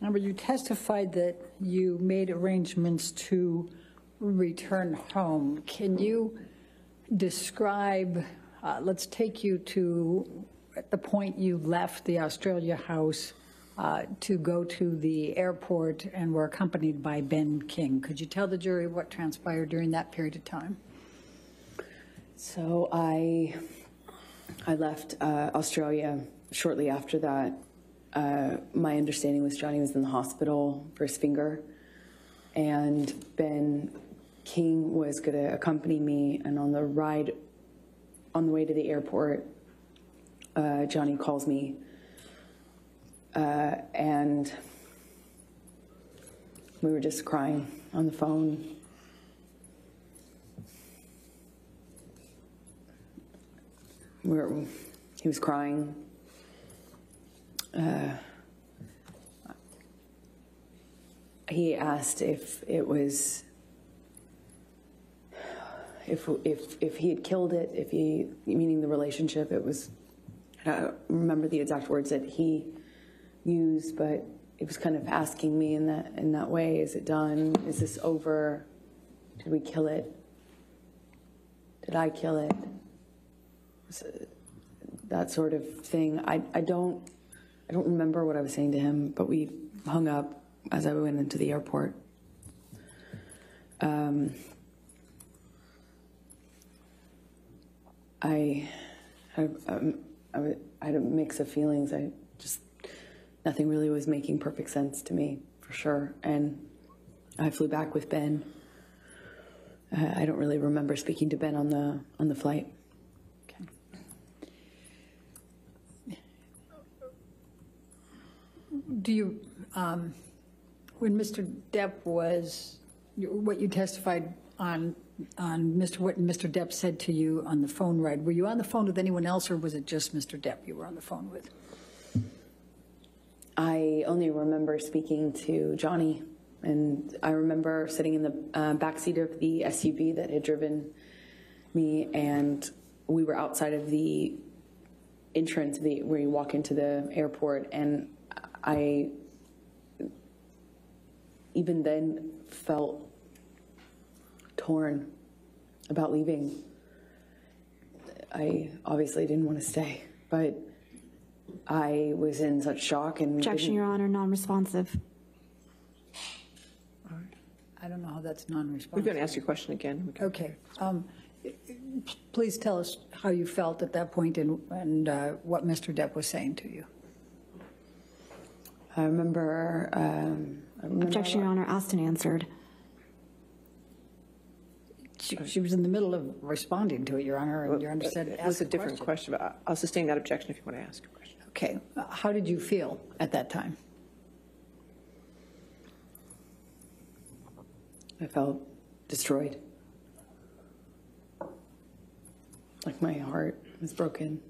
Number, you testified that you made arrangements to return home. Can you describe, uh, let's take you to the point you left the Australia House uh, to go to the airport and were accompanied by Ben King. Could you tell the jury what transpired during that period of time? So I, I left uh, Australia shortly after that. Uh, my understanding was Johnny was in the hospital for his finger, and Ben King was going to accompany me. And on the ride, on the way to the airport, uh, Johnny calls me, uh, and we were just crying on the phone. We were, he was crying. Uh, he asked if it was if if if he had killed it, if he meaning the relationship, it was. I don't remember the exact words that he used, but it was kind of asking me in that in that way: Is it done? Is this over? Did we kill it? Did I kill it? That sort of thing. I I don't I don't remember what I was saying to him, but we hung up as I went into the airport. Um, I had, um, I had a mix of feelings. I just, nothing really was making perfect sense to me, for sure. And I flew back with Ben. I don't really remember speaking to Ben on the on the flight. Do you, um, when Mr. Depp was, what you testified on, on Mr. what Mr. Depp said to you on the phone ride, were you on the phone with anyone else, or was it just Mr. Depp you were on the phone with? I only remember speaking to Johnny, and I remember sitting in the uh, back seat of the SUV that had driven me, and we were outside of the entrance the, where you walk into the airport, and I even then felt torn about leaving. I obviously didn't want to stay, but I was in such shock and Objection, didn't- Your Honor, non-responsive. I don't know how that's non-responsive. We're going to ask your question again. Can- Okay. um, Please tell us how you felt at that point and, and uh, what Mr. Depp was saying to you. I remember. Um, I remember Objection, Your Honor, asked and answered. She, she was in the middle of responding to it, Your Honor, and Your Honor said, It was a a different question. question, but I- I'll sustain that objection if you want to ask a question. Okay, uh, how did you feel at that time? I felt destroyed. Like my heart was broken.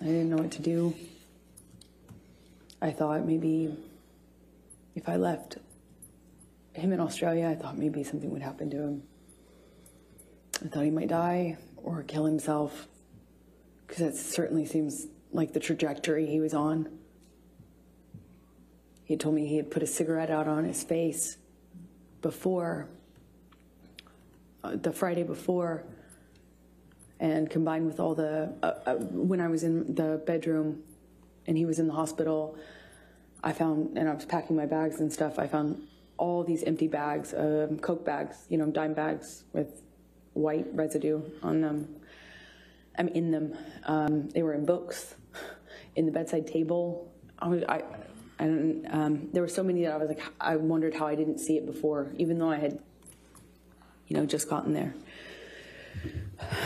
I didn't know what to do. I thought maybe if I left him in Australia, I thought maybe something would happen to him. I thought he might die or kill himself because that certainly seems like the trajectory he was on. He told me he had put a cigarette out on his face before, uh, the Friday before, and combined with all the, uh, uh, when I was in the bedroom and he was in the hospital, I found, and I was packing my bags and stuff, I found all these empty bags, um, Coke bags, you know, dime bags with white residue on them. I'm in them. Um, they were in books, in the bedside table. I, was, I um, there were so many that I was like, I wondered how I didn't see it before, even though I had, you know, just gotten there.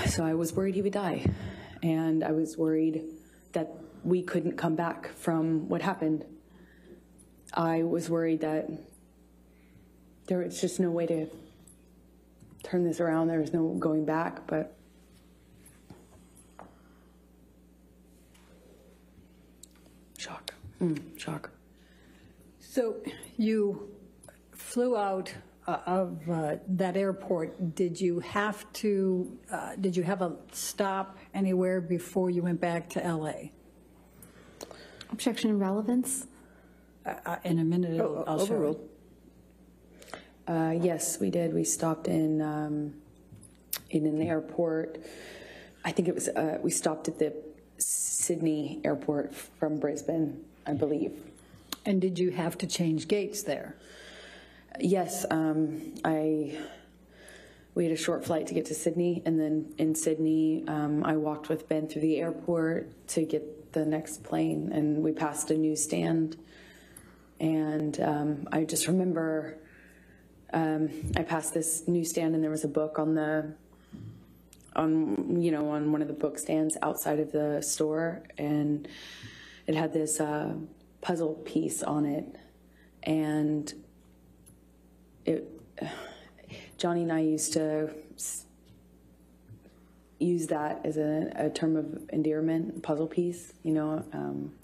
So I was worried he would die, and I was worried that we couldn't come back from what happened. I was worried that there was just no way to turn this around. There was no going back, but. Shock. Mm, shock. So you flew out uh, of uh, that airport. Did you have to, uh, did you have a stop anywhere before you went back to LA? Objection, relevance. Uh, uh, In a minute, Oh, I'll show. Overruled. Uh, Yes, we did. We stopped in, um, in an airport. I think it was, uh, we stopped at the Sydney airport from Brisbane, I believe. And did you have to change gates there? Yes, um, I, we had a short flight to get to Sydney, and then in Sydney, um, I walked with Ben through the airport to get the next plane, and we passed a newsstand. And um, I just remember um, I passed this newsstand, and there was a book on the, on you know, on one of the book stands outside of the store, and it had this uh, puzzle piece on it, and it, Johnny and I used to use that as a, a term of endearment, puzzle piece, you know. Um,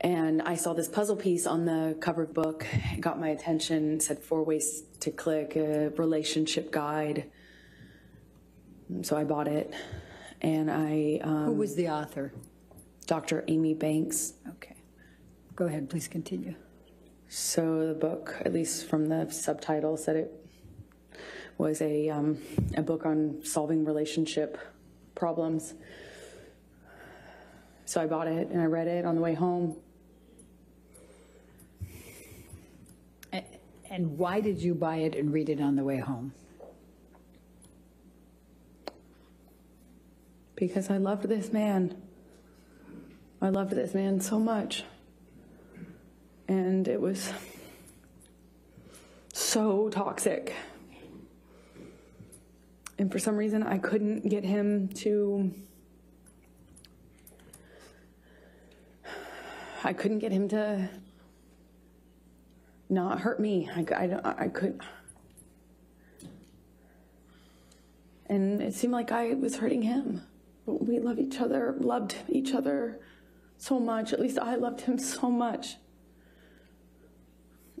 and I saw this puzzle piece on the cover of the book. It got my attention. Said four ways to click a relationship guide. So I bought it, and I Who um, was the author? Dr. Amy Banks. Okay. Go ahead, please continue. So the book, at least from the subtitle, said it was a um, a book on solving relationship problems. So I bought it and I read it on the way home. And why did you buy it and read it on the way home? because I loved this man. I loved this man so much. And it was so toxic. And for some reason, I couldn't get him to. I couldn't get him to not hurt me. I, I, I could. And it seemed like I was hurting him. But we love each other, loved each other so much. At least I loved him so much.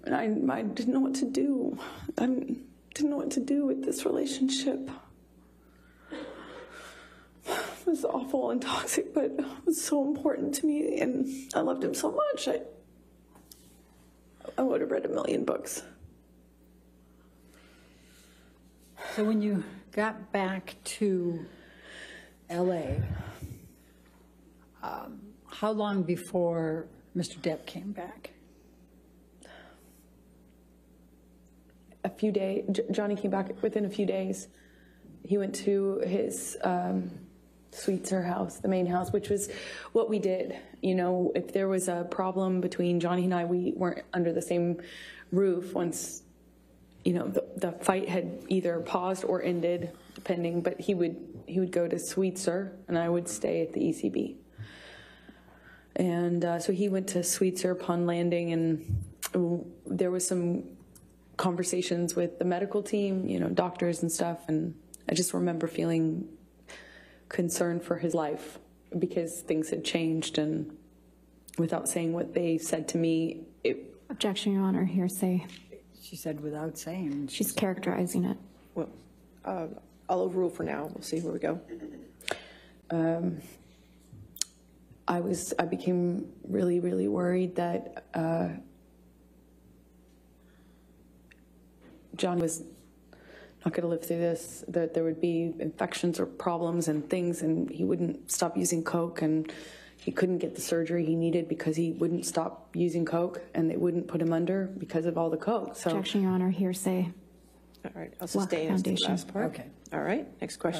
And I, I didn't know what to do. I didn't know what to do with this relationship. It was awful and toxic, but it was so important to me. And I loved him so much. I, I would have read a million books. So when you got back to LA, um, how long before Mr. Depp came back? A few days. Johnny came back within a few days. He went to his um, Sweetzer house, the main house, which was what we did. You know, if there was a problem between Johnny and I, we weren't under the same roof once. You know, the, the fight had either paused or ended, depending. But he would he would go to Sweetzer, and I would stay at the ECB. And uh, so he went to Sweetzer upon landing, and there was some conversations with the medical team, you know, doctors and stuff. And I just remember feeling concerned for his life because things had changed. And without saying what they said to me, it, Objection, Your Honor, hearsay. She said without saying. She's characterizing it. Well, uh, I'll overrule for now. We'll see where we go. I was, I became really, really worried that uh, John was not going to live through this, that there would be infections or problems and things, and he wouldn't stop using Coke, and he couldn't get the surgery he needed because he wouldn't stop using Coke, and they wouldn't put him under because of all the Coke. So Objection, Your Honor, hearsay. All right, I'll sustain as to the Foundation. last part. Okay. All right, next question.